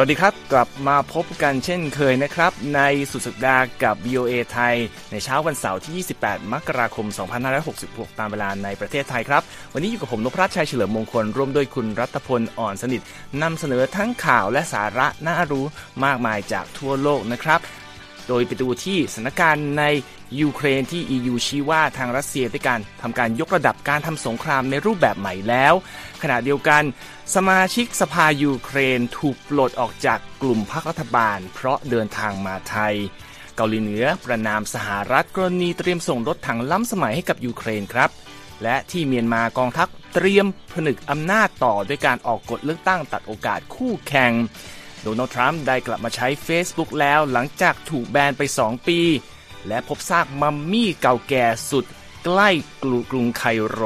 สวัสดีครับ กลับมาพบกันเช่นเคยนะครับ ในสุดสัปดาห์กับ VOA ไทย ในเช้าวันเสาร์ที่ 28 มกราคม 2566 ตามเวลาในประเทศไทยครับ วันนี้อยู่กับผมนพรัชชัยเฉลิมมงคล ร่วมด้วยคุณรัตพลอ่อนสนิทนำเสนอทั้งข่าวและสาระน่ารู้มากมายจากทั่วโลกนะครับ โดยไปดูที่สถานการณ์ใน ยูเครนที่ EU ชี้ว่าทางรัสเซียได้การทำการยกระดับการทำสงครามในรูปแบบใหม่แล้ว ขณะเดียวกัน สมาชิกสภายูเครนถูกปลดออกจากกลุ่มพรรครัฐบาล เพราะเดินทางมาไทย เกาหลีเหนือประนามสหรัฐกรณีเตรียมส่งรถถังล้ำสมัยให้กับยูเครนครับ และที่เมียนมากองทัพเตรียมผนึกอำนาจต่อด้วยการออกกฎเลือกตั้งตัดโอกาสคู่แข่งโดนัลด์ทรัมป์ได้กลับมาใช้ Facebook แล้วหลังจากถูกแบนไป 2 ปี และพบซากมัมมี่เก่าแก่สุด ใกล้กรุกรุงไคโร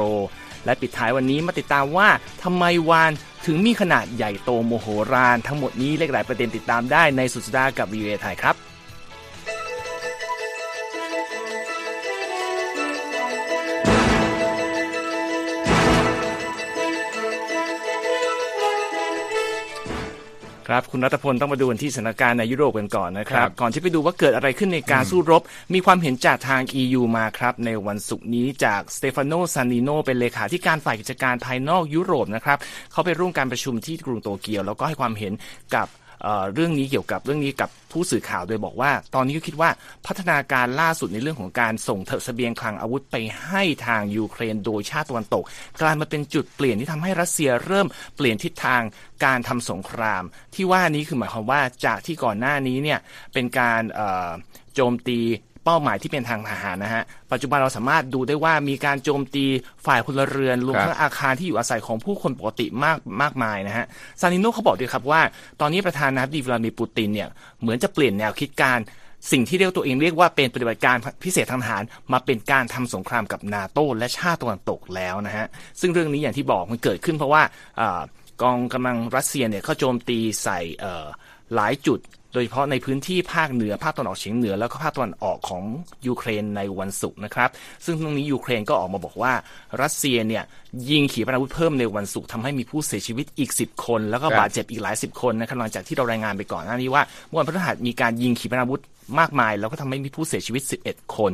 และปิดท้ายวันนี้มาติดตามว่าทำไมวานถึงมีขนาดใหญ่โตโมโหรานทั้งหมดนี้เลขหลายประเด็นติดตามได้ในสุดสัปดาห์กับวีเอไทยครับ ครับ คุณรัตพลต้องมาดูกันที่สถานการณ์ในยุโรปกันก่อนนะครับ ก่อนที่ไปดูว่าเกิดอะไรขึ้นในการสู้รบ มีความเห็นจากทาง EU มาครับ ในวันศุกร์นี้จากสเตฟานโนซานิโนเป็นเลขาธิการฝ่ายกิจการภายนอกยุโรปนะครับเขาไปร่วมการประชุมที่กรุงโตเกียว แล้วก็ให้ความเห็นกับ เรื่องนี้เกี่ยวกับเรื่องนี้กับผู้สื่อข่าวโดยบอกว่า ตอนนี้ก็คิดว่าพัฒนาการล่าสุดในเรื่องของการส่งเถเสบียงคลังอาวุธไปให้ทางยูเครนโดยชาติตะวันตก กลายมาเป็นจุดเปลี่ยนที่ทำให้รัสเซียเริ่มเปลี่ยนทิศทางการทำสงคราม ที่ว่านี้คือหมายความว่าจากที่ก่อนหน้านี้เนี่ยเป็นการโจมตี เป้าหมายที่เป็นทางทหารนะฮะ ปัจจุบันเราสามารถดูได้ว่ามีการโจมตีฝ่ายพลเรือนรวมทั้งอาคารที่อยู่อาศัยของผู้คนปกติมากมากมายนะฮะ ซานิโนเขาบอกด้วยครับว่า ตอนนี้ประธานาธิบดีวลาดิเมียร์ปูตินเนี่ยเหมือนจะเปลี่ยนแนวคิดการสิ่งที่เรียกตัวเองเรียกว่าเป็นปฏิบัติการพิเศษทางทหารมาเป็นการทำสงครามกับนาโตและชาติตะวันตกแล้วนะฮะ ซึ่งเรื่องนี้อย่างที่บอกมันเกิดขึ้นเพราะว่าอากองกำลังรัสเซียเนี่ยเขาโจมตีใส่เอ่อหลายจุด โดยเฉพาะในพื้นที่ภาคเหนือภาคตะวันออกเฉียงเหนือแล้วก็ภาคตะวันออกของยูเครนในวันศุกร์นะครับ ซึ่งตรงนี้ยูเครนก็ออกมาบอกว่ารัสเซียเนี่ยยิงขีปนาวุธเพิ่มในวันศุกร์ทำให้มีผู้เสียชีวิตอีก 10 คน แล้วก็บาดเจ็บอีกหลายสิบคนนะครับหลังจากที่เรารายงานไปก่อนหน้านี้ว่าเมื่อวันพฤหัสมีการยิงขีปนาวุธ มากมาย แล้วก็ทำให้มีผู้เสียชีวิต 11 คน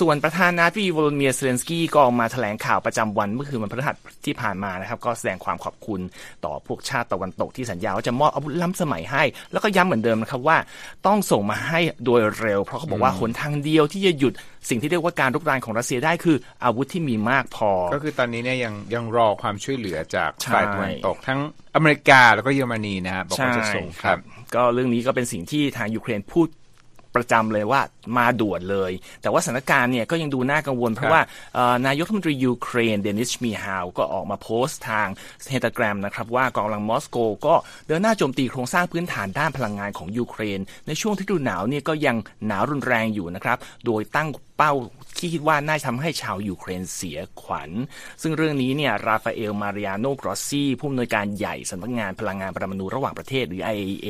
ส่วนประธานาธิบดีวโลดิเมียร์เซเลนสกี้ก็ออกมาแถลงข่าวประจำวันเมื่อคืนวันพฤหัสที่ผ่านมานะครับ ก็แสดงความขอบคุณต่อพวกชาติตะวันตกที่สัญญาว่าจะมอบอาวุธล้ำสมัยให้ แล้วก็ย้ำเหมือนเดิมนะครับว่าต้องส่งมาให้โดยเร็ว เพราะเขาบอกว่าหนทางเดียวที่จะหยุดสิ่งที่เรียกว่าการรุกรานของรัสเซียได้คืออาวุธที่มีมากพอ ก็คือตอนนี้เนี่ยยังยังรอความช่วยเหลือจากใช่ฝ่ายตะวันตกทั้งอเมริกาแล้วก็เยอรมนีนะฮะบอกว่าจะส่งครับ ก็เรื่องนี้ก็เป็นสิ่งที่ทางยูเครนพูด ประจำเลยว่ามาด่วนเลย แต่ว่าสถานการณ์เนี่ยก็ยังดูน่ากังวล เพราะว่าเอ่อนายกรัฐมนตรียูเครนเดนิส ชมีฮาลก็ออกมาโพสต์ทาง Telegram นะครับว่ากองกำลังมอสโก ก็เดินหน้าโจมตีโครงสร้างพื้นฐานด้านพลังงานของยูเครน ในช่วงที่ฤดูหนาวเนี่ยก็ยังหนาวรุนแรงอยู่นะครับโดยตั้งเป้าที่ คิดว่าน่าจะทำให้ชาวยูเครนเสียขวัญ ซึ่งเรื่องนี้เนี่ยราฟาเอล มาริอาโนกรอสซี่ ผู้อำนวยการใหญ่สำนักงานพลังงานปรมาณูระหว่างประเทศหรือ IAEA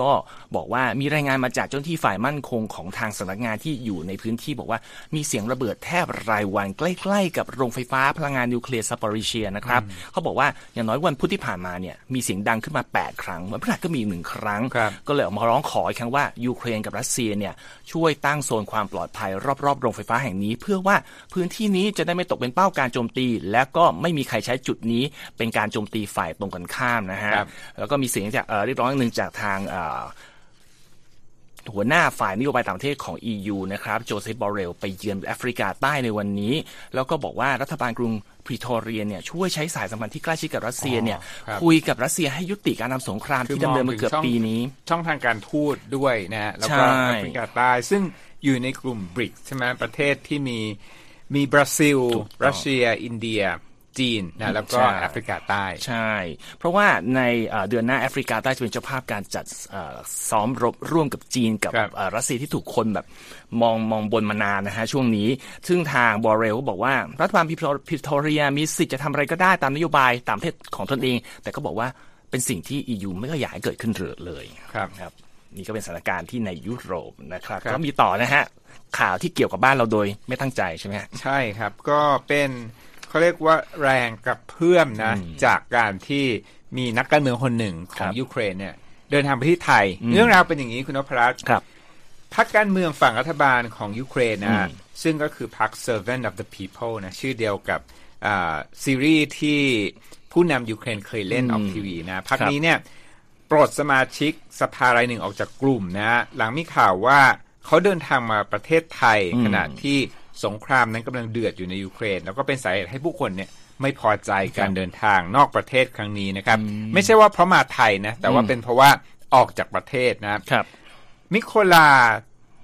ก็บอกว่ามีรายงานมาจากเจ้าหน้าที่ฝ่ายมั่นคงของทางสำนักงานที่อยู่ในพื้นที่บอกว่ามีเสียงระเบิดแทบรายวันใกล้ ๆ กับโรงไฟฟ้าพลังงานนิวเคลียร์ซาปอริซเชียนะครับเขาบอกว่าอย่างน้อยวันพุธที่ผ่านมาเนี่ยมีเสียงดังขึ้นมา 8 ครั้งวันพฤหัสก็มีอีกหนึ่งครั้งครับก็เลยออกมาร้องขออีกครั้งว่ายูเครนกับรัสเซียเนี่ยช่วยตั้งโซนความปลอดภัยรอบๆโรงไฟฟ้าแห่งนี้ เพื่อว่าพื้นที่นี้จะได้ไม่ตกเป็นเป้าการโจมตี และก็ไม่มีใครใช้จุดนี้เป็นการโจมตีฝ่ายตรงกันข้ามนะฮะครับแล้วก็มีเสียงจากเอ่อเรียกร้องหนึ่งจากทางเอ่อหัวหน้าฝ่ายนโยบายต่างประเทศของ EU นะครับโจเซฟบอเรลไปเยือนแอฟริกาใต้ในวันนี้ แล้วก็บอกว่ารัฐบาลกรุงพรีโทเรียเนี่ยช่วยใช้สายสัมพันธ์ที่ใกล้ชิดกับรัสเซียเนี่ยครับคุยกับรัสเซียให้ยุติการทำสงครามที่ดำเนินมาเกือบปีนี้ ช่องทางการทูตด้วยนะฮะแล้วก็ใช่แอฟริกาใต้ซึ่ง อยู่ในกลุ่มบริกใช่ไหมประเทศที่มีมีบราซิลถูกต้องรัสเซีย อินเดียจีนนะแล้วก็ใช่แอฟริกาใต้ ใช่ เพราะว่าในเอ่อเดือนหน้าแอฟริกาใต้จะเป็นเจ้าภาพการจัดเอ่อซ้อมรบร่วมกับจีนกับครับเอ่อรัสเซียที่ถูกคนแบบมองมองบนมานานนะฮะช่วงนี้ ซึ่งทางบอเรลก็บอกว่า รัฐบาลพิโทเรียมีสิทธิ์จะทำอะไรก็ได้ตามนโยบายตามประเทศของตนเอง แต่ก็บอกว่าเป็นสิ่งที่ EU ไม่ก็อยากให้เกิดขึ้นเลยครับครับ นี่ก็เป็นสถานการณ์ที่ในยุโรปนะครับครับก็มีต่อนะฮะข่าวที่เกี่ยวกับบ้านเราโดยไม่ตั้งใจใช่ไหมฮะใช่ครับก็เป็นเขาเรียกว่าแรงกระเพื่อมนะ จากการที่มีนักการเมืองคนหนึ่งขครัองบยูเครนเนี่ยเดินทางไปที่ไทย เรื่องราวเป็นอย่างนี้คุณนพรัตน์ครับพรรคการเมืองฝั่งรัฐบาลของยูเครนอืนะมซึ่งก็คือพรรค Servant of the People นะชื่อเดียวกับอ่าซีรีส์ที่ผู้นำยูเครนเคยเล่นออกทีวีนะพรรคครับนี้เนี่ย ปลดสมาชิกสภารายหนึ่งออกจากกลุ่มนะ หลังมีข่าวว่าเขาเดินทางมาประเทศไทย ขณะที่สงครามนั้นกำลังเดือดอยู่ในยูเครน แล้วก็เป็นสาเหตุให้ผู้คนเนี่ยไม่พอใจการเดินทางนอกประเทศครั้งนี้นะครับ ไม่ใช่ว่าเพราะมาไทยนะ แต่ว่าเป็นเพราะว่าออกจากประเทศนะครับครับมิโคลา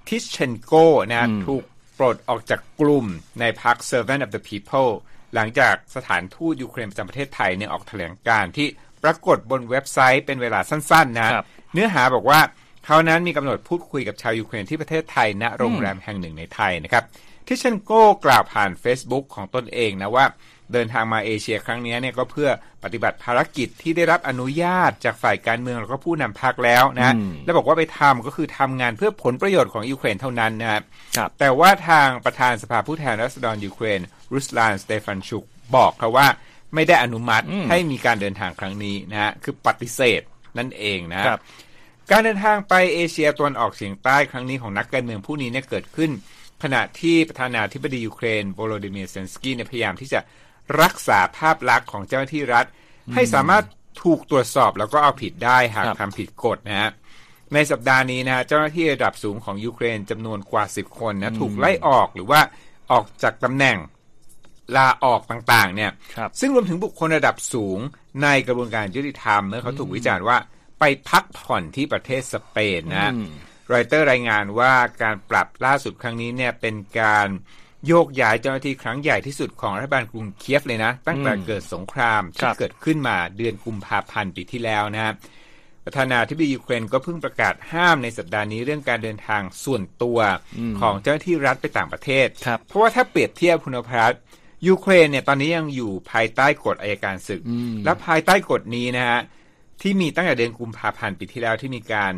ทิชเชนโกนะถูกปลดออกจากกลุ่มในพรรค Servant of the People หลังจากสถานทูตยูเครนประจำประเทศไทยเนี่ยออกแถลงการณ์ที่ ปรากฏบนเว็บไซต์เป็นเวลาสั้นๆ นะครับเนื้อหาบอกว่าเขานั้นมีกำหนดพูดคุยกับชาวยูเครนที่ประเทศไทยณโรงแรมแห่งหนึ่งในไทยนะครับทิชเชนโกกล่าวผ่าน Facebook ของตนเองนะว่าเดินทางมาเอเชียครั้งนี้เนี่ยก็เพื่อปฏิบัติภารกิจที่ได้รับอนุญาตจากฝ่ายการเมืองแล้วก็ผู้นำพรรคแล้วนะอืมแล้วบอกว่าไปทำก็คือทำงานเพื่อผลประโยชน์ของยูเครนเท่านั้นนะครับครับแต่ว่าทางประธานสภาผู้แทนราษฎรยูเครนรุสลานสเตฟานชุกบอกเขาว่า ไม่ได้อนุมัติอืมให้มีการเดินทางครั้งนี้นะฮะคือปฏิเสธนั่นเองนะฮะครับการเดินทางไปเอเชียตะวันออกเฉียงใต้ครั้งนี้ของนักการเมืองผู้นี้เนี่ยเกิดขึ้น ขณะที่ประธานาธิบดียูเครนโวโลดิเมียร์เซเลนสกี้เนี่ยพยายามที่จะรักษาภาพลักษณ์ของเจ้าหน้าที่รัฐ ให้สามารถถูกตรวจสอบแล้วก็เอาผิดได้หากครับทำผิดกฎนะฮะในสัปดาห์นี้นะฮะเจ้าหน้าที่ระดับสูงของยูเครนจำนวนกว่า 10 คนนะถูกไล่ออกหรือว่าออกจากตำแหน่ง ลาออกต่างๆ เนี่ยครับซึ่งรวมถึงบุคคลระดับสูงในกระบวนการยุติธรรมเมื่อเขาถูกวิจารณ์ว่าไปพักผ่อนที่ประเทศสเปนนะอืมรอยเตอร์รายงานว่าการปรับล่าสุดครั้งนี้เนี่ยเป็นการโยกย้ายเจ้าหน้าที่ครั้งใหญ่ที่สุดของรัฐบาลกรุงเคียฟเลยนะ ตั้งแต่อืมเกิดสงครามคที่รับเกิดขึ้นมาเดือนกุมภาพันธ์ปีที่แล้วนะครับประธานาธิบดียูเครนก็เพิ่งประกาศห้ามในสัปดาห์นี้เรื่องการเดินทางส่วนตัวของเจ้าหน้าที่รัฐไปต่างประเทศครับเพราะว่าถ้าเปรียบเทียบคุณภรัตน์ ยูเครนเนี่ยตอนนี้ยังอยู่ภายใต้กฎอายการศึก และภายใต้กฎนี้นะฮะที่มีตั้งแต่เดือนกุมภาพันธ์ปีที่แล้วที่มีการ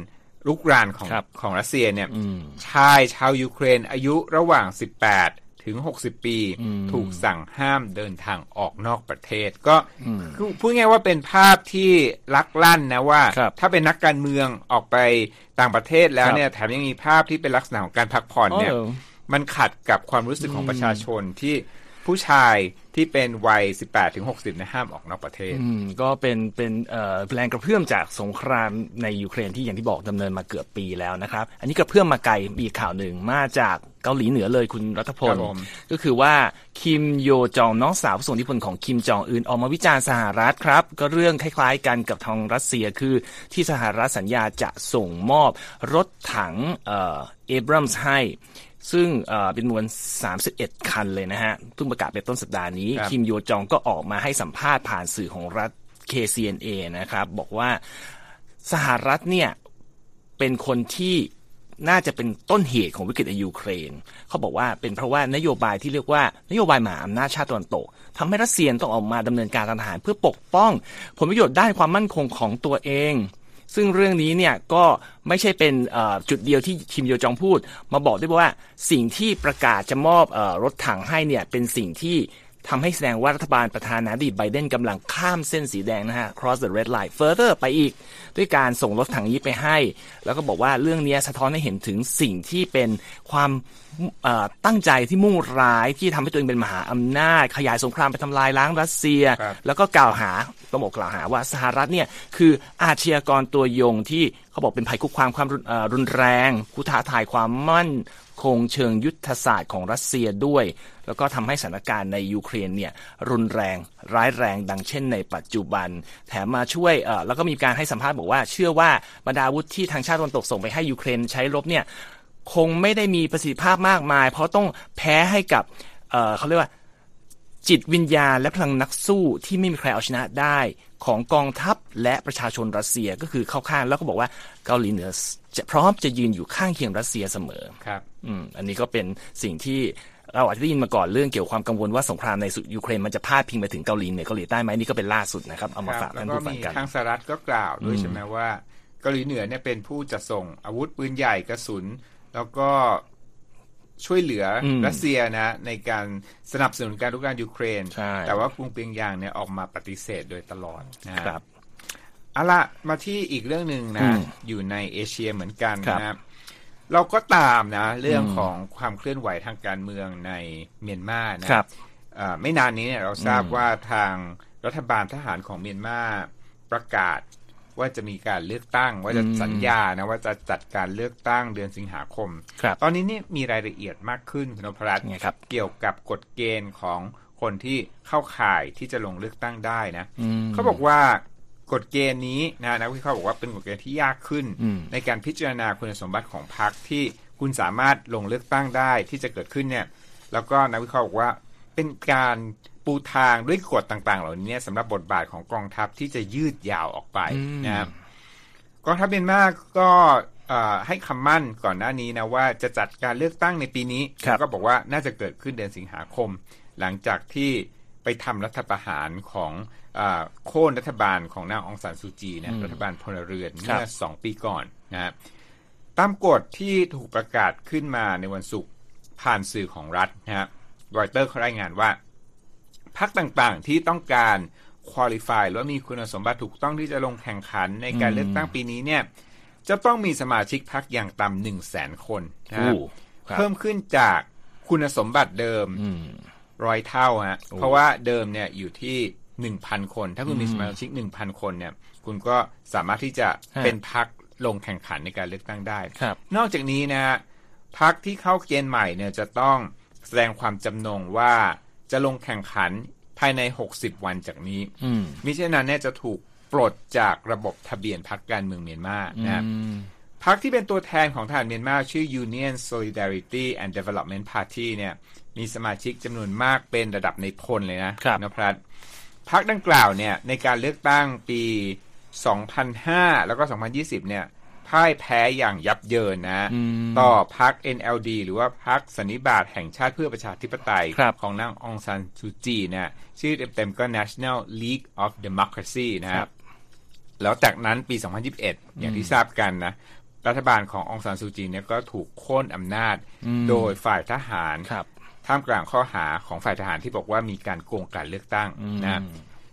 ลุกรานของครับของรัสเซียเนี่ยอืมชายชาวยูเครนอายุระหว่าง 18 ถึง 60 ปี ถูกสั่งห้ามเดินทางออกนอกประเทศ ก็คือพูดง่ายๆว่าเป็นภาพที่ลักลั่นนะว่าครับถ้าเป็นนักการเมืองออกไปต่างประเทศแล้วครับเนี่ยแถมยังมีภาพที่เป็นลักษณะของการพักผ่อนเนี่ยอ๋อมันขัดกับความรู้สึกของประชาชนที่ ผู้ชายที่เป็นวัย 18ถึง60นะห้ามออกนอกประเทศ อืมก็เป็นเป็นเอ่อแรงกระเพื่อมจากสงครามในยูเครนที่อย่างที่บอกดำเนินมาเกือบปีแล้วนะครับ อันนี้กระเพื่อมมาไกลมีข่าวหนึ่งมาจากเกาหลีเหนือเลยคุณรัฐพลครับผมก็คือว่าคิมโยจองน้องสาวผู้ทรงอิทธิพลของคิมจองอึนออกมาวิจารณ์สหรัฐครับ ก็เรื่องคล้ายๆกันกับทางรัสเซียคือที่สหรัฐสัญญาจะส่งมอบรถถังเอ่อเอบรัมส์ให้ ซึ่งเอ่อเป็นมวล 31 คันเลยนะฮะเพิ่งประกาศไปต้นสัปดาห์นี้ครับคิมโยจองก็ออกมาให้สัมภาษณ์ผ่านสื่อของรัฐ KCNA นะครับ บอกว่าสหรัฐเนี่ย เป็นคนที่น่าจะเป็นต้นเหตุของวิกฤตในยูเครน เขาบอกว่าเป็นเพราะว่านโยบายที่เรียกว่านโยบายมหาอำนาจชาติตะวันตกทำให้รัสเซียต้องออกมาดำเนินการทางทหาร เพื่อปกป้อง ผลประโยชน์ด้านความมั่นคงของตัวเอง ซึ่งเรื่องนี้เนี่ยก็ไม่ใช่เป็นจุดเดียวที่คิมโยจองพูด มาบอกด้วยว่าสิ่งที่ประกาศจะมอบออรถถังให้เนี่ยเป็นสิ่งที่ ทำให้แสดงว่ารัฐบาลประธานาธิบดีไบเดนกำลังข้ามเส้นสีแดงนะฮะ cross the red line further ไปอีก ด้วยการส่งรถถังนี้ไปให้ แล้วก็บอกว่าเรื่องนี้สะท้อนให้เห็นถึงสิ่งที่เป็นความเอ่อตั้งใจที่มุ่งร้ายที่ทำให้ตัวเองเป็นมหาอำนาจ ขยายสงครามไปทำลายล้างรัสเซียครับแล้วก็กล่าวหาต้องบอกกล่าวหาว่าสหรัฐเนี่ยคืออาชญากรตัวยงที่เขาบอกเป็นภัยคุกคามความรุนเอ่อรุนแรงผู้ท้าทายความมั่น คงเชิงยุทธศาสตร์ของรัสเซียด้วย แล้วก็ทำให้สถานการณ์ในยูเครนเนี่ยรุนแรงร้ายแรงดังเช่นในปัจจุบัน แถมมาช่วยเออแล้วก็มีการให้สัมภาษณ์บอกว่า เชื่อว่าบรรดาวุธที่ทางชาติตะวันตกส่งไปให้ยูเครนใช้รบเนี่ยคงไม่ได้มีประสิทธิภาพมากมาย เพราะต้องแพ้ให้กับเออเขาเรียกว่า จิตวิญญาณและพลังนักสู้ที่ไม่มีใครเอาชนะได้ของกองทัพและประชาชนรัสเซียก็คือเข้าข้างแล้วก็บอกว่าเกาหลีเหนือจะพร้อมจะยืนอยู่ข้างเคียงรัสเซียเสมอครับอืมอันนี้ก็เป็นสิ่งที่เราอาจจะได้ยินมาก่อนเรื่องเกี่ยวกับความกังวลว่าสงครามในยูเครนมันจะพาดพิงไปถึงเกาหลีเหนือเกาหลีใต้ไหมนี่ก็เป็นล่าสุดนะครับเอามาฝากแล้วท่านก็ผู้ฟังมีกันทางสหรัฐก็กล่าวด้วยใช่ไหมว่าเกาหลีเหนือเนี่ยเป็นผู้จะส่งอาวุธปืนใหญ่กระสุน แล้วก็ ช่วยเหลืออมรัสเซียนะ ในการสนับสนุนการรุกรานยูเครนใช่แต่ว่ากรุงเปียงยางเนี่ยออกมาปฏิเสธโดยตลอดนะฮะครับเอาละมาที่อีกเรื่องหนึ่งอืนะมอยู่ในเอเชียเหมือนกันครับนะครับเราก็ตามนะ เรื่องอืมของความเคลื่อนไหวทางการเมืองในเมียนมานะครับอ่าไม่นานนี้เนี่ยเราทราบอืมว่าทางรัฐบาลทหารของเมียนมาประกาศ ว่าจะมีการเลือกตั้ง ว่าจะสัญญานะว่าจะจัดการเลือกตั้งเดือนสิงหาคมครับตอนนี้เนี่ยมีรายละเอียดมากขึ้นคุณนพรัตน์ไงครับเกี่ยวกับกฎเกณฑ์ของคนที่เข้าข่ายที่จะลงเลือกตั้งได้นะอืมเขาบอกว่ากฎเกณฑ์นี้นะนักวิเคราะห์บอกว่าเป็นกฎเกณฑ์ที่ยากขึ้นอืมในการพิจารณาคุณสมบัติของพรรคที่คุณสามารถลงเลือกตั้งได้ที่จะเกิดขึ้นเนี่ย แล้วก็นักวิเคราะห์บอกว่าเป็นการ ปูทางด้วยกฎต่าง ๆ เหล่านี้สำหรับบทบาทของกองทัพที่จะยืดยาวออกไปอืมนะครับกองทัพเมียนมาก็เอ่อให้คำมั่นก่อนหน้านี้นะว่าจะจัดการเลือกตั้งในปีนี้ครับแล้วก็บอกว่าน่าจะเกิดขึ้นเดือนสิงหาคม หลังจากที่ไปทำรัฐประหารของอาโค่นรัฐบาลของนางองซานซูจีนะรัฐบาลพลเรือนครับเมื่อสองปีก่อนนะครับตามกฎที่ถูกประกาศขึ้นมาในวันศุกร์ผ่านสื่อของรัฐนะฮะรอยเตอร์เขารายงานว่า พรรคต่างๆ ที่ต้องการคุริฟายหรือว่ามีคุณสมบัติถูกต้องที่จะลงแข่งขันในการอืมเลือกตั้งปีนี้เนี่ยจะต้องมีสมาชิกพรรคอย่างต่ำหนึ่งแสนคนนะครับโอ้ครับเพิ่มขึ้นจากคุณสมบัติเดิมอืมร้อยเท่าฮะโอ้เพราะว่าเดิมเนี่ยอยู่ที่หนึ่งพันคน ถ้าคุณมีอืมสมาชิกหนึ่งพันคนเนี่ย คุณก็สามารถที่จะฮะเป็นพรรคลงแข่งขันในการเลือกตั้งได้ครับนอกจากนี้นะฮะพรรคที่เข้าเกณฑ์ใหม่เนี่ยจะต้องแสดงความจำนงว่า จะลงแข่งขันภายใน 60 วันจากนี้อืมมิฉะนั้นเนี่ยจะถูกปลดจากระบบทะเบียนพรรคการเมืองเมียนมานะครับอืมพรรคที่เป็นตัวแทนของทหารเมียนมาชื่อ Union Solidarity and Development Party เนี่ยมีสมาชิกจำนวนมากเป็นระดับในพลเลยนะครับนภัสพรรคดังกล่าวเนี่ยในการเลือกตั้งปี 2005 แล้วก็ 2020 เนี่ย พ่ายแพ้อย่างยับเยินนะอืมต่อพรรค NLD หรือว่าพรรคสันนิบาตแห่งชาติเพื่อประชาธิปไตยครับของนางองซานซูจีเนี่ยชื่อเต็มๆก็ National League of Democracy นะคครัรับบแล้วจากนั้นปี 2021 อย่างที่ทราบกันนะ รัฐบาลขององซานซูจีเนี่ยก็ถูกโค่นอำนาจอืมโดยฝ่ายทหารครับท่ามกลางข้อหาของฝ่ายทหารที่บอกว่ามีการโกงการเลือกตั้งอืมนะ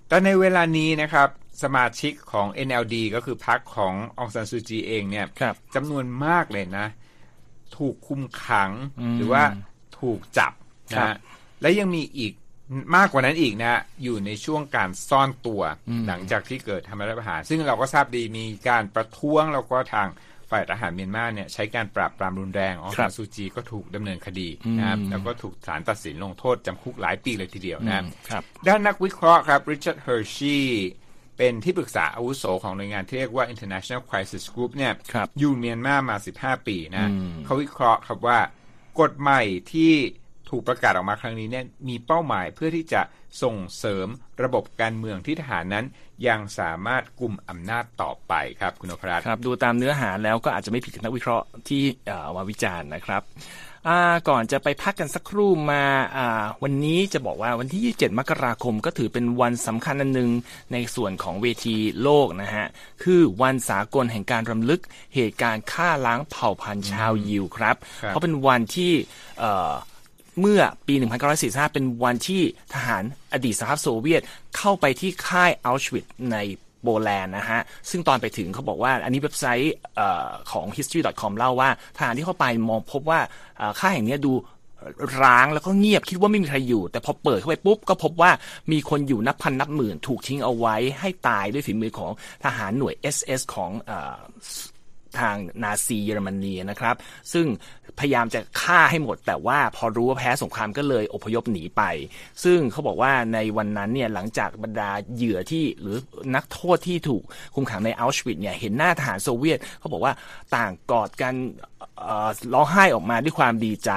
แต่ในเวลานี้นะครับ สมาชิกของ NLD ก็คือพรรคขององซานซูจีเองเนี่ยครับจำนวนมากเลยนะ ถูกคุมขังอืมหรือว่าถูกจับครันะบฮะและยังมีอีกมากกว่านั้นอีกนะ อยู่ในช่วงการซ่อนตัวอืมหลังจากที่เกิดทำรัฐประหาร ซึ่งเราก็ทราบดีมีการประท้วงแล้วก็ทางฝ่ายทหารเมียนมาเนี่ยใช้การปราบปรามรุนแรงองครัซาบนซูจีก็ถูกดำเนินคดีนะครับอืมแล้วก็ถูกศาลตัดสินลงโทษจำคุกหลายปีเลยทีเดียวนะครับด้านนักวิเคราะห์ครับริชาร์ด ฮอร์ซีย์ เป็นที่ปรึกษาอาวุโสของหน่วยงานที่เรียกว่า International Crisis Group เนี่ยครับอยู่เมียนมามา 15 ปีนะอืมเขาวิเคราะห์ครับว่ากฎใหม่ที่ถูกประกาศออกมาครั้งนี้เนี่ยมีเป้าหมายเพื่อที่จะส่งเสริมระบบการเมืองที่ทหารนั้น ยังสามารถกลุ่มอำนาจต่อไปครับคุณนพรัตน์ครับดูตามเนื้อหาแล้วก็อาจจะไม่ผิดกับนักวิเคราะห์ที่เอ่อเอามาวิจารณ์นะครับอ่า ก่อนจะไปพักกันสักครู่มาอ่าวันนี้จะบอกว่าวันที่ 27 มกราคมก็ถือเป็นวันสำคัญอันหนึ่งในส่วนของเวทีโลกนะฮะ คือวันสากลแห่งการรำลึกเหตุการณ์ฆ่าล้างเผ่าพันธุ์ชาวยิวครับครับเพราะเป็นวันที่เอ่อเมื่อปี 1945 เป็นวันที่ทหารอดีตสหภาพโซเวียตเข้าไปที่ค่ายอัลชวิตใน โบแลนด์นะฮะ ซึ่งตอนไปถึงเขาบอกว่า อันนี้เว็บไซต์ของ history.com เล่าว่าทหารที่เข้าไปมองพบว่าค่ายแห่งเนี้ยดูร้างแล้วก็เงียบคิดว่าไม่มีใครอยู่ แต่พอเปิดเข้าไปปุ๊บ ก็พบว่ามีคนอยู่นับพันนับหมื่น ถูกทิ้งเอาไว้ให้ตายด้วยฝีมือของทหารหน่วย SS ของเออ ทางนาซีเยอรมนีนะครับ ซึ่งพยายามจะฆ่าให้หมด แต่ว่าพอรู้ว่าแพ้สงครามก็เลยอพยพหนีไป ซึ่งเขาบอกว่าในวันนั้นเนี่ยหลังจากบรรดาเหยื่อที่หรือนักโทษที่ถูกคุมขังในอัลชวิตเนี่ยเห็นหน้าทหารโซเวียตเขาบอกว่าต่างกอดกันร้องไห้ออกมาด้วยความดีใจ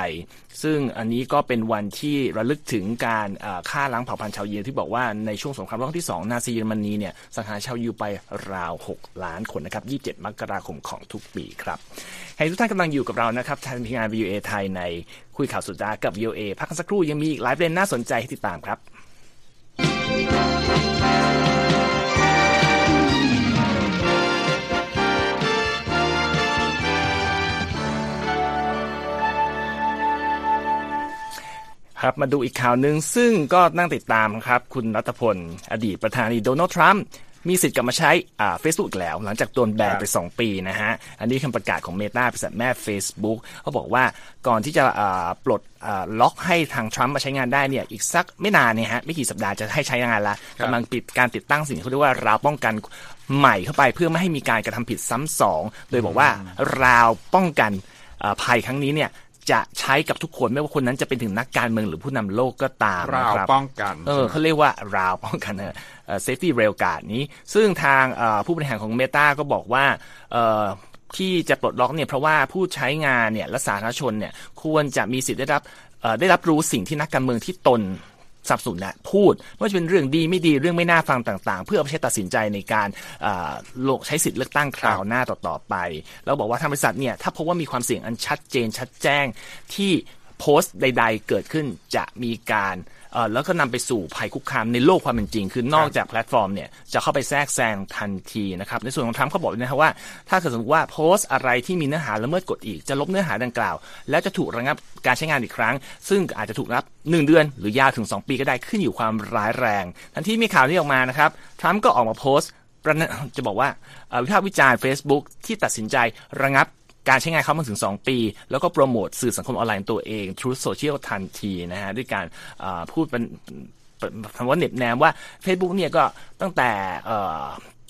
ซึ่งอันนี้ก็เป็นวันที่ระลึกถึงการฆ่าล้างเผ่าพันธุ์ชาวยิวที่บอกว่าในช่วงสงครามโลกที่ 2 นาซีเยอรมนีเนี่ยสังหารชาวยิวไปราว 6 ล้านคนนะครับ 27 มกราคมของทุกปีครับให้ทุกท่านกำลังอยู่กับเรานะครับทางทีมงาน VOA ไทยในคุยข่าวสุดากับ VOA พักสักครู่ยังมีอีกหลายประเด็นน่าสนใจให้ติดตามครับ ครับมาดูอีกข่าวหนึ่งซึ่งก็นั่งติดตามครับ คุณรัตพล อดีตประธานาธิบดีโดนัลด์ทรัมป์มีสิทธิ์กลับมาใช้อ่า Facebook อีกแล้ว หลังจากโดนแบนไป 2 ปีนะฮะ อันนี้คำประกาศของ Meta บริษัทแม่ Facebook เขาบอกว่าก่อนที่จะอ่าปลดอ่าล็อกให้ทางทรัมป์มาใช้งานได้เนี่ยอีกสักไม่นานเนี่ยฮะไม่กี่สัปดาห์จะให้ใช้งานละกำลังปิดการติดตั้งสิ่งที่เขาเรียกว่าราวป้องกันใหม่เข้าไปเพื่อไม่ให้มีการกระทำผิดซ้ำสองโดยบอกว่าราวป้องกันอ่าภัยครั้งนี้เนี่ย จะใช้กับทุกคนไม่ว่าคนนั้นจะเป็นถึงนักการเมืองหรือผู้นำโลกก็ตามราวนะครับป้องกันเออเขาเรียกว่าราวป้องกันเอ่อ safety rail guard นี้ ซึ่งทางเอ่อผู้บริหารของ Meta ก็บอกว่าเอ่อที่จะปลดล็อกเนี่ยเพราะว่าผู้ใช้งานเนี่ยและสาธารณชนเนี่ยควรจะมีสิทธิ์ได้รับเอ่อได้รับรู้สิ่งที่นักการเมืองที่ตน สับสนุนนะพูดไม่ว่าจะเป็นเรื่องดีไม่ดีเรื่องไม่น่าฟังต่าง ๆ เพื่อเอาไปใช้ตัดสินใจในการลงใช้สิทธิ์เลือกตั้งคราวหน้าต่อๆไป แล้วบอกว่าทางบริษัทเนี่ยถ้าพบว่ามีความเสี่ยงอันชัดเจนชัดแจ้งที่โพสต์ใด ๆ เกิดขึ้นจะมีการ แล้วก็นำไปสู่ภัยคุกคามในโลกความเป็นจริง คือนอกจากแพลตฟอร์มเนี่ยจะเข้าไปแทรกแซงทันทีนะครับในส่วนของทรัมป์เขาบอกเลยนะครับว่า ถ้าเกิดสมมติว่าโพสต์อะไรที่มีเนื้อหาละเมิดกฎอีกจะลบเนื้อหาดังกล่าว แล้วจะถูกระงับการใช้งานอีกครั้ง ซึ่งอาจจะถูกรับ 1 เดือน หรือยาวถึง 2 ปีก็ได้ขึ้นอยู่ความร้ายแรง ทันทีที่มีข่าวนี้ออกมานะครับทรัมป์ก็ออกมาโพสต์ประณามจะบอกว่าเอ่อวิพากษ์วิจารณ์ Facebook ที่ตัดสินใจระงับ การใช้งานเขามาถึง 2 ปี แล้วก็โปรโมทสื่อสังคมออนไลน์ตัวเอง Truth Social ทันทีนะฮะด้วยการพูดเป็นคำว่าเหน็บแนมว่า Facebook เนี่ยก็ตั้งแต่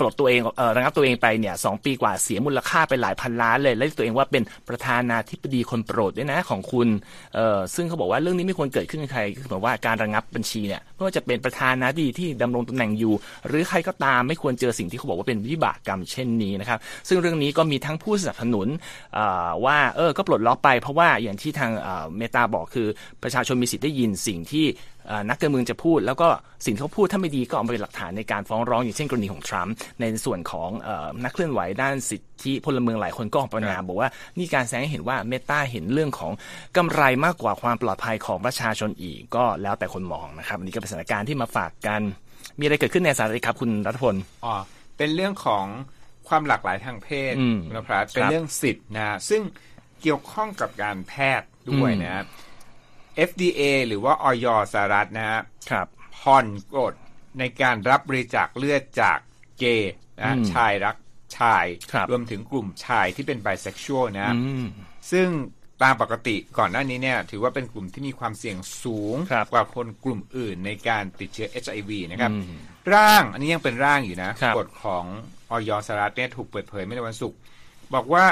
ปลดตัวเองเออระงับตัวเองไปเนี่ยสองปีกว่าเสียมูลค่าไปหลายพันล้านเลย และตัวเองว่าเป็นประธานาธิบดีคนโปรดด้วยนะของคุณเออซึ่งเขาบอกว่าเรื่องนี้ไม่ควรเกิดขึ้นกับใครคือหมายว่าการระงับบัญชีเนี่ยไม่ว่าจะเป็นประธานาธิบดีที่ดำรงตำแหน่งอยู่ หรือใครก็ตามไม่ควรเจอสิ่งที่เขาบอกว่าเป็นวิบากกรรมเช่นนี้นะครับซึ่งเรื่องนี้ก็มีทั้งผู้สนับสนุนว่าเออก็ปลดล็อกไปเพราะว่าอย่างที่ทางเมตาบอกคือประชาชนมีสิทธิ์ได้ยินสิ่งที่นักการเมืองจะพูด แล้วก็สิ่งที่เขาพูดถ้าไม่ดีก็เอามาเป็นหลักฐานในการฟ้องร้องอย่างเช่นกรณีของทรัมป์ในส่วนของเอ่อนักเคลื่อนไหวด้านสิทธิพลเมืองหลายคนก็ออกประนามบอกว่านี่การแสดงให้เห็นว่าเมตาเห็นเรื่องของกำไรมากกว่าความปลอดภัยของประชาชนอีกก็แล้วแต่คนมองนะครับอันนี้ก็เป็นสถานการณ์ที่มาฝากกันมีอะไรเกิดขึ้นในสหรัฐครับคุณรัฐพลอ๋อเป็นเรื่องของความหลากหลายทางเพศอืมนะพรัตครับเป็นเรื่องสิทธิ์นะซึ่งเกี่ยวข้องกับการแพทย์ด้วยอืมนะ FDA หรือว่าออยสหรัฐนะฮะครับผ่อนกฎในการรับบริจาคเลือดจากเกย์นะอืมชายรักชายครับรวมถึงกลุ่มชายที่เป็นไบเซ็กชวลนะอืมซึ่งตามปกติก่อนหน้านี้เนี่ย ถือว่าเป็นกลุ่มที่มีความเสี่ยงสูงครับกว่าคนกลุ่มอื่นในการติดเชื้อ HIV นะครับอืมร่างอันนี้ยังเป็นร่างอยู่นะครับกฎของออยสหรัฐเนี่ยถูกเปิดเผยเมื่อในวันศุกร์บอกว่า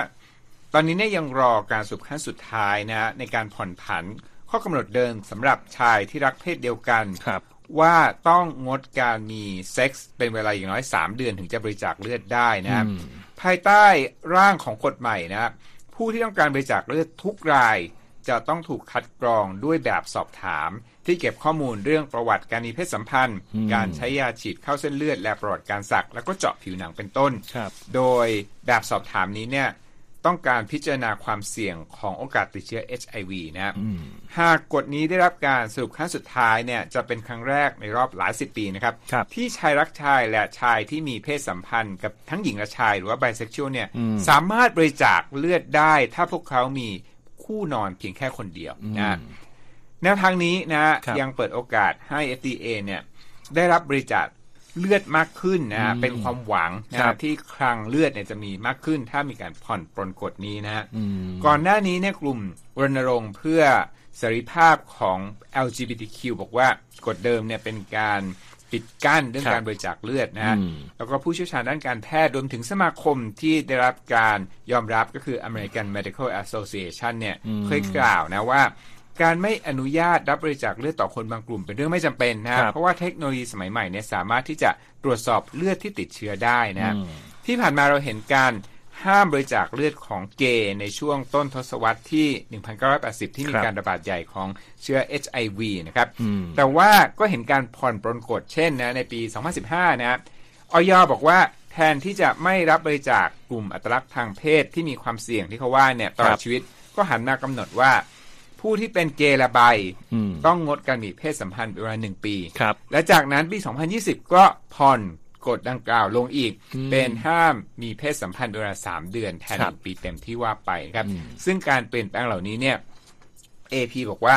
ตอนนี้เนี่ยยังรอการสรุปขั้นสุดท้ายนะฮะในการผ่อนผัน ข้อกำหนดเดิมสำหรับชายที่รักเพศเดียวกันครับว่าต้องงดการมีเซ็กส์เป็นเวลาอย่างน้อย 3 เดือนถึงจะบริจาคเลือดได้นะครับอืมภายใต้ร่างของกฎใหม่นะครับผู้ที่ต้องการบริจาคเลือดทุกราย จะต้องถูกคัดกรองด้วยแบบสอบถาม ที่เก็บข้อมูลเรื่องประวัติการมีเพศสัมพันธ์อืมการใช้ยาฉีดเข้าเส้นเลือดและประวัติการสัก แล้วก็เจาะผิวหนังเป็นต้นครับโดยแบบสอบถามนี้เนี่ย ต้องการพิจารณาความเสี่ยงของโอกาสติดเชื้อ HIV นะครับอืมหากกฎนี้ได้รับการสรุปขั้นสุดท้ายเนี่ยจะเป็นครั้งแรกในรอบหลายสิบปีนะครับครับที่ชายรักชายและชายที่มีเพศสัมพันธ์กับทั้งหญิงและชายหรือว่าไบเซ็กชวลเนี่ยอืมสามารถบริจาคเลือดได้ ถ้าพวกเขามีคู่นอนเพียงแค่คนเดียวนะแนวทางนี้นะครับยังเปิดโอกาสให้ FDA เนี่ยได้รับบริจาค เลือดมากขึ้นนะฮะอืมเป็นความหวังนะครัฮะบที่คลังเลือดเนี่ยจะมีมากขึ้น ถ้ามีการผ่อนปรนกฎนี้นะฮะอืมก่อนหน้านี้เนี่ยกลุ่มรณรงค์เพื่อเสรีภาพของ LGBTQ บอกว่ากฎเดิมเนี่ยเป็นการปิดกั้นเรื่องครับการบริจาคเลือดนะฮะอืมแล้วก็ผู้เชี่ยวชาญด้านการแพทย์รวมถึงสมาคมที่ได้รับการยอมรับก็คือ American Medical Association เนี่ยอืมเคยกล่าวนะว่า การไม่อนุญาตรับบริจาคเลือดต่อคนบางกลุ่มเป็นเรื่องไม่จำเป็นนะฮะครับเพราะว่าเทคโนโลยีสมัยใหม่เนี่ยสามารถที่จะตรวจสอบเลือดที่ติดเชื้อได้นะฮะอืมที่ผ่านมาเราเห็นการห้ามบริจาคเลือดของเกย์ในช่วงต้นทศวรรษที่ 1980 ที่มีครับการระบาดใหญ่ของเชื้อ HIV นะครับอืมแต่ว่าก็เห็นการผ่อนปรนกฎเช่นนะในปี 2015 นะครับออยบอกว่าแทนที่จะไม่รับบริจาคกลุ่มอัตลักษณ์ทางเพศที่มีความเสี่ยงที่เขาว่าเนี่ยตลอครัดบชีวิตก็หันมากำหนดว่า ผู้ที่เป็นเกย์และไบอืมต้องงดการมีเพศสัมพันธ์เป็นเวลาหนึ่งปีครับและจากนั้นปี 2020 ก็ผ่อนกฎดังกล่าวลงอีกอืมเป็นห้ามมีเพศสัมพันธ์เป็นเวลาสามเดือนแทนคหรับนึ่งปีเต็มที่ว่าไปนะครับอืมซึ่งการเปลี่ยนแปลงเหล่านี้เนี่ย AP บอกว่า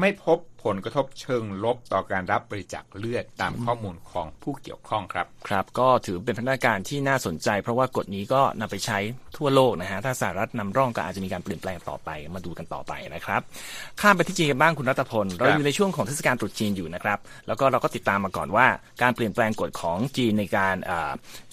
ไม่พบ ผลกระทบเชิงลบต่อการรับบริจาคเลือดตามข้อมูลของผู้เกี่ยวข้องครับ ครับ ก็ถือเป็นพัฒนาการที่น่าสนใจ เพราะว่ากฎนี้ก็นำไปใช้ทั่วโลกนะฮะ ถ้าสหรัฐนำร่องก็อาจจะมีการเปลี่ยนแปลงต่อไปมาดูกันต่อไปนะครับ ข้ามไปที่จีนกันบ้างคุณรัตพล เราอยู่ในช่วงของเทศกาลตรุษจีนอยู่นะครับ แล้วก็เราก็ติดตามมาก่อนว่า การเปลี่ยนแปลงกฎของจีนในการ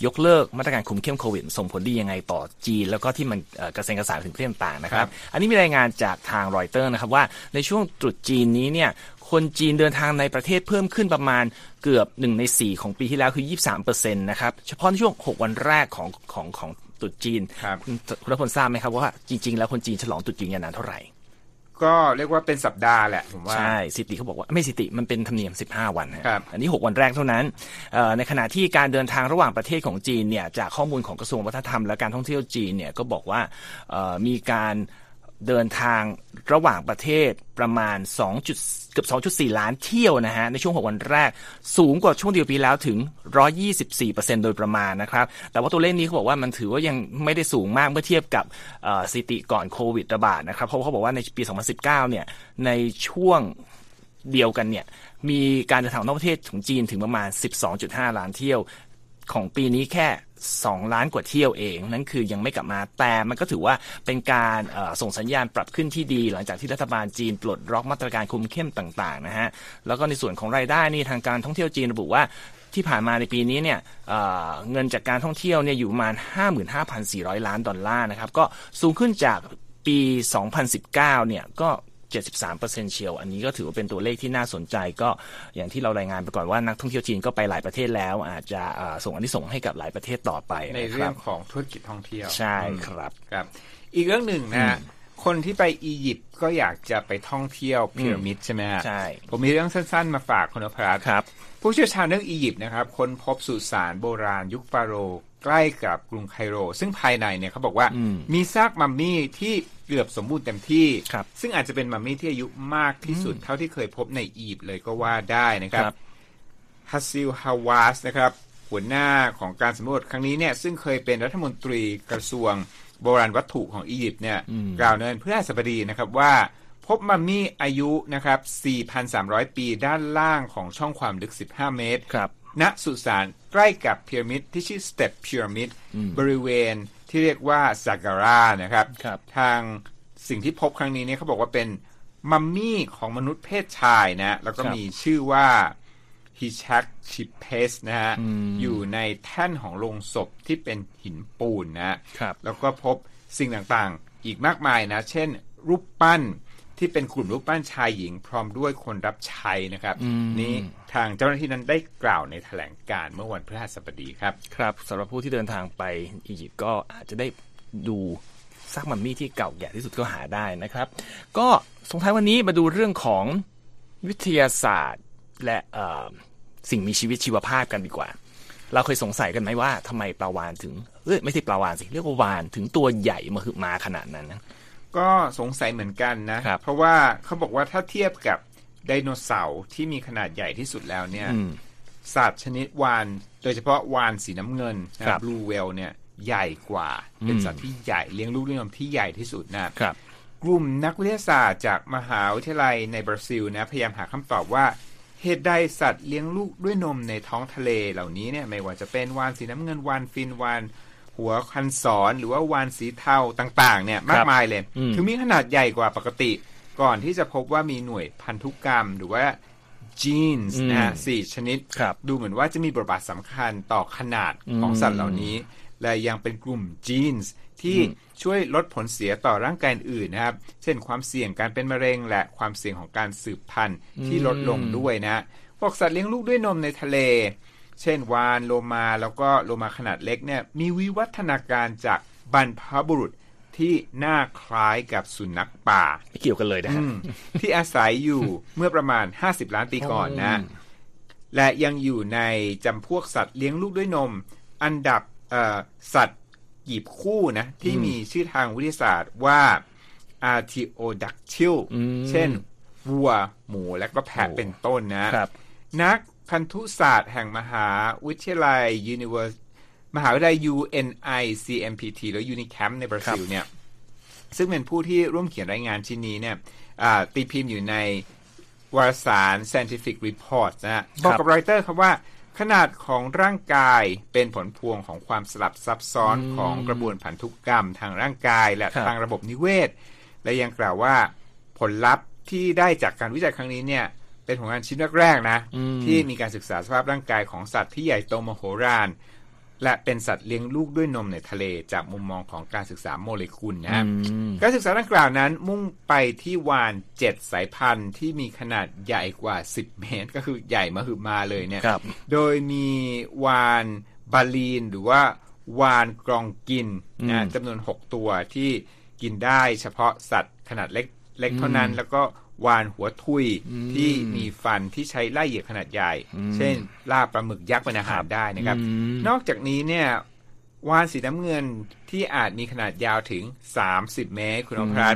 ยกเลิกมาตรการคุมเข้มโควิดส่งผลดียังไงต่อจีน แล้วก็ที่มันกระเซ็นกระสายถึงประเทศต่างๆนะครับ อันนี้มีรายงานจากทางรอยเตอร์นะครับว่าในช่วงตรุษจีนนี้เนี่ย คนจีนเดินทางในประเทศเพิ่มขึ้นประมาณเกือบหนึ่งในสี่ของปีที่แล้วคือ 23เปอร์เซ็นต์นะครับ เฉพาะในช่วง 6 วันแรกของของของตรุษจีนคุณคุณพลทราบไหมครับว่าจริง ๆ แล้วคนจีนฉลองตรุษจีนยาวนานเท่าไหร่ ก็เรียกว่าเป็นสัปดาห์แหละผมว่า ใช่สิติเขาบอกว่าไม่สิติมันเป็นธรรมเนียม 15 วันครับอันนี้ 6 วันแรกเท่านั้น ในขณะที่การเดินทางระหว่างประเทศของจีนเนี่ยจากข้อมูลของกระทรวงวัฒนธรรมและการท่องเที่ยวจีนเนี่ยก็บอกว่ามีการ เดินทางระหว่างประเทศประมาณ2จุดเกือบ 2.4 ล้านเที่ยวนะฮะ ในช่วง 6 วันแรก สูงกว่าช่วงเดียวปีแล้วถึง 124%โดยประมาณนะครับ แต่ว่าตัวเลขนี้เขาบอกว่ามันถือว่ายังไม่ได้สูงมากเมื่อเทียบกับสถิติก่อนโควิดระบาดนะครับ เพราะเขาบอกว่าในปี 2019 เนี่ย ในช่วงเดียวกันเนี่ย มีการเดินทางนอกประเทศของจีนถึงประมาณ 12.5 ล้านเที่ยว ของปีนี้แค่ 2 ล้านกว่าเที่ยวเอง นั่นคือยังไม่กลับมาแต่มันก็ถือว่าเป็นการส่งสัญญาณปรับขึ้นที่ดี หลังจากที่รัฐบาลจีนปลดล็อกมาตรการคุมเข้มต่างๆนะฮะแล้วก็ในส่วนของรายได้นี่ทางการท่องเที่ยวจีนระบุว่าที่ผ่านมาในปีนี้เนี่ยเเงินจากการท่องเที่ยวเนี่ยอยู่ประมาณ 55,400 ล้านดอลลาร์นะครับก็สูงขึ้นจากปี 2019 เนี่ยก็ 73%เชียว อันนี้ก็ถือว่าเป็นตัวเลขที่น่าสนใจก็อย่างที่เรารายงานไปก่อนว่านักท่องเที่ยวจีนก็ไปหลายประเทศแล้ว อาจจะส่งอันนี้ส่งให้กับหลายประเทศต่อไปในเรื่องของธุรกิจท่องเที่ยวใช่ครับครับ อีกเรื่องหนึ่งนะคนที่ไปอียิปต์ก็อยากจะไปท่องเที่ยวพีระมิดใช่ไหมฮะใช่ผมมีเรื่องสั้นๆมาฝากคุณอภรัตน์ครับ ผู้เชี่ยวชาญเรื่องอียิปต์นะครับ ค้นพบสุสานโบราณยุคฟาโรห์ใกล้กับกรุงไคโร ซึ่งภายในเนี่ยเขาบอกว่ามีซากมัมมี่ที่เกือบสมบูรณ์เต็มที่ ซึ่งอาจจะเป็นมัมมี่ที่อายุมากที่สุด เท่าที่เคยพบในอียิปต์เลยก็ว่าได้นะครับฮัสซิลฮาวาสนะครับ หัวหน้าของการสำรวจครั้งนี้เนี่ยซึ่งเคยเป็นรัฐมนตรีกระทรวงโบราณวัตถุของอียิปต์เนี่ยกล่าวในวันพฤหัสบดีนะครับว่าพบมัมมี่อายุนะครับ 4,300 ปีด้านล่างของช่องความลึก 15 เมตร ณสุสานใกล้กับพีระมิดที่ชื่อสเตปพีระมิดบริเวณที่เรียกว่าซาการานะครับรบทางสิ่งที่พบครั้งนี้เนี่ยเขาบอกว่าเป็นมัมมี่ของมนุษย์เพศชายนะ แล้วก็มีชื่อว่าฮิชักชิเพสนะฮะอยู่ในแท่นของโลงศพที่เป็นหินปูนนะ แล้วก็พบสิ่งต่างๆ อีกมากมายนะ เช่น รูปปั้น ที่เป็นกลุ่มรูปปั้นชายหญิงพร้อมด้วยคนรับใช้นะครับ นี้ทางเจ้าหน้าที่นั้นได้กล่าวในแถลงการเมื่อวันพฤหัสบดีครับ ครับสำหรับผู้ที่เดินทางไปอียิปต์ก็อาจจะได้ดูซากมัมมี่ที่เก่าแก่ที่สุดก็หาได้นะครับ ก็สงท้ายวันนี้มาดูเรื่องของวิทยาศาสตร์และสิ่งมีชีวิตชีวภาพกันดีกว่า เราเคยสงสัยกันไหมว่าทำไมปลาวานถึงเอ้ยไม่ใช่ปลาวานสิเรียกว่าวานถึงตัวใหญ่มาคือมาขนาดนั้นนะ ก็สงสัยเหมือนกันนะ เพราะว่าเขาบอกว่าถ้าเทียบกับไดโนเสาร์ที่มีขนาดใหญ่ที่สุดแล้วเนี่ยสัตว์ชนิดวาฬ โดยเฉพาะวาฬสีน้ำเงินนะ blue whale เนี่ยใหญ่กว่า เป็นสัตว์ที่ใหญ่เลี้ยงลูกเลี้ยงนมที่ใหญ่ที่สุดนะครับ กลุ่มนักวิทยาศาสตร์จากมหาวิทยาลัยในบราซิลนะพยายามหาคำตอบว่าเหตุใดสัตว์เลี้ยงลูกด้วยนมในท้องทะเลเหล่านี้เนี่ยไม่ว่าจะเป็นวานสีน้ำเงินวานฟินวาน หัวคันศรหรือว่าวานสีเทาต่างๆ เนี่ยมากมายเลยถึงมีขนาดใหญ่กว่าปกติ ก่อนที่จะพบว่ามีหน่วยพันธุกรรมหรือว่าจีนส์นะฮะสี่ชนิด ดูเหมือนว่าจะมีบทบาทสำคัญต่อขนาดของสัตว์เหล่านี้ และยังเป็นกลุ่มจีนส์ที่ช่วยลดผลเสียต่อร่างกายอื่นนะครับ เช่นความเสี่ยงการเป็นมะเร็งและความเสี่ยงของการสืบพันธุ์ที่ลดลงด้วยนะพวกสัตว์เลี้ยงลูกด้วยนมในทะเล เช่นวานโลมาแล้วก็โลมาขนาดเล็กเนี่ยมีวิวัฒนาการจากบรรพบุรุษที่หน้าคล้ายกับสุนัขป่าไม่เกี่ยวกันเลยนะที่อาศัยอยู่เมื่อประมาณ 50 ล้านปีก่อนนะ และยังอยู่ในจำพวกสัตว์เลี้ยงลูกด้วยนม อันดับสัตว์กีบคู่นะ ที่มีชื่อทางวิทยาศาสตร์ว่า Artiodactyl เช่นวัว หมูและก็แพะเป็นต้นนะนัก พันธุศาสตร์แห่งมหาวิทยาลัย Univers มหาวิทยาลัย UNI CMPT หรือ Unicamp ในบราซิลเนี่ยซึ่งเป็นผู้ที่ร่วมเขียนรายงานชิ้นนี้เนี่ยตีพิมพ์อยู่ในวารสาร Scientific Report นะฮะบอกกับรอยเตอร์ครับว่า ขนาดของร่างกายเป็นผลพวงของความสลับซับซ้อนของกระบวนพันธุกรรมทางร่างกายและทางระบบนิเวศ และยังกล่าวว่าผลลัพธ์ที่ได้จากการวิจัยครั้งนี้เนี่ย เป็นผลงานชิ้นแรกๆนะที่มีการศึกษาสภาพร่างกายของสัตว์ที่ใหญ่โตมโหฬารและเป็นสัตว์เลี้ยงลูกด้วยนมในทะเลจากมุมมองของการศึกษาโมเลกุลนะการศึกษาดังกล่าวนั้นมุ่งไปที่วานเจ็ดสายพันธุ์ที่มีขนาดใหญ่กว่า 10 เมตร ก็คือใหญ่มาหือมาเลยเนี่ยโดยมีวานบาลีนหรือว่าวานกรองกินนะจำนวน 6 ตัวที่กินได้เฉพาะสัตว์ขนาดเล็กเล็กเท่านั้น แล้วก็ วานหัวทุยที่มีฟันที่ใช้ไล่เหยียบขนาดใหญ่ เช่นล่าปลาหมึกยักษ์เป็นอาหารได้นะครับ นอกจากนี้เนี่ยวานสีน้ำเงินที่อาจมีขนาดยาวถึง 30 เมตร คุณอภรัต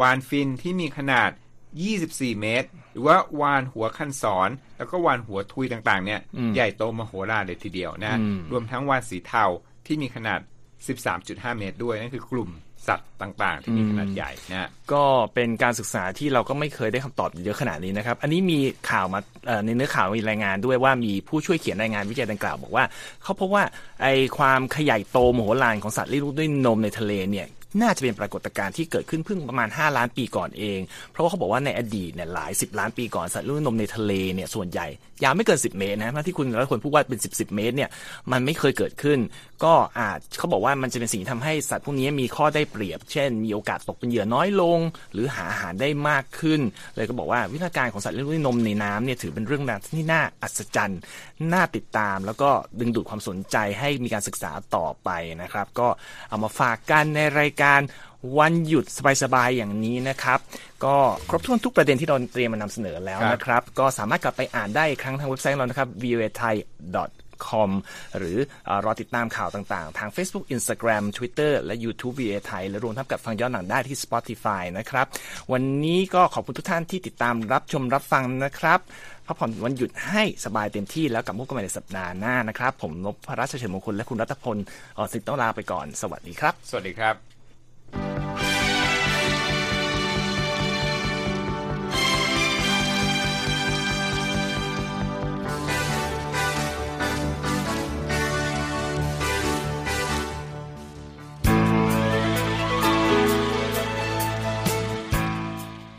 วานฟินที่มีขนาด 24 เมตร หรือว่าวานหัวคันศร แล้วก็วานหัวทุยต่างๆ เนี่ย ใหญ่โตมโหฬารเลยทีเดียวนะ รวมทั้งวานสีเทาที่มีขนาด 13.5 เมตรด้วย นั่นคือกลุ่มสัตว์ต่างๆ ที่มีขนาดใหญ่นะก็เป็นการศึกษาที่เราก็ไม่เคยได้คำตอบเยอะขนาดนี้นะครับ อันนี้มีข่าวมาในเนื้อข่าวมีรายงานด้วยว่ามีผู้ช่วยเขียนรายงานวิจัยดังกล่าวบอกว่า เขาพบว่าไอความขยายโตมโหฬารของสัตว์เลี้ยงลูกด้วยนมในทะเลเนี่ย น่าจะเป็นปรากฏการณ์ที่เกิดขึ้นเพิ่งประมาณ 5 ล้านปีก่อนเอง เพราะว่าเขาบอกว่าในอดีตเนี่ยหลาย 10 ล้านปีก่อนสัตว์ลูกนมในทะเลเนี่ยส่วนใหญ่ยาวไม่เกิน 10 เมตรนะที่คุณแล้วคนพูดว่าเป็น 10 10 เมตรเนี่ยมันไม่เคยเกิดขึ้น ก็อาจเขาบอกว่ามันจะเป็นสิ่งที่ทำให้สัตว์พวกนี้มีข้อได้เปรียบ เช่น มีโอกาสตกเป็นเหยื่อน้อยลง หรือหาอาหารได้มากขึ้น เลยก็บอกว่าวิธีการของสัตว์เลี้ยงลูกนมในน้ำเนี่ยถือเป็นเรื่องที่น่าอัศจรรย์น่าติดตาม แล้วก็ดึงดูดความสนใจให้มีการศึกษาต่อไปนะครับ ก็เอามาฝากกันในรายการวันหยุดสบายๆอย่างนี้นะครับ ก็ครบถ้วนทุกประเด็นที่เราเตรียมมานำเสนอแล้วนะครับ ก็สามารถกลับไปอ่านได้อีกครั้งทางเว็บไซต์เรานะครับ voa thai com หรือรอติดตามข่าวต่างๆ ทาง Facebook Instagram Twitter และ YouTube VA ไทยและรวมทั้งกับฟังย้อนหลังได้ที่ Spotify นะครับ วันนี้ก็ขอบคุณทุกท่านที่ติดตามรับชมรับฟังนะครับพักผ่อนวันหยุดให้สบายเต็มที่แล้วกลับพบกันใหม่ในสัปดาห์หน้านะครับ ผมนพพระราชเฉลิมมงคลและคุณรัตพลออสิทธิ์ต้องลาไปก่อน สวัสดีครับ สวัสดีครับ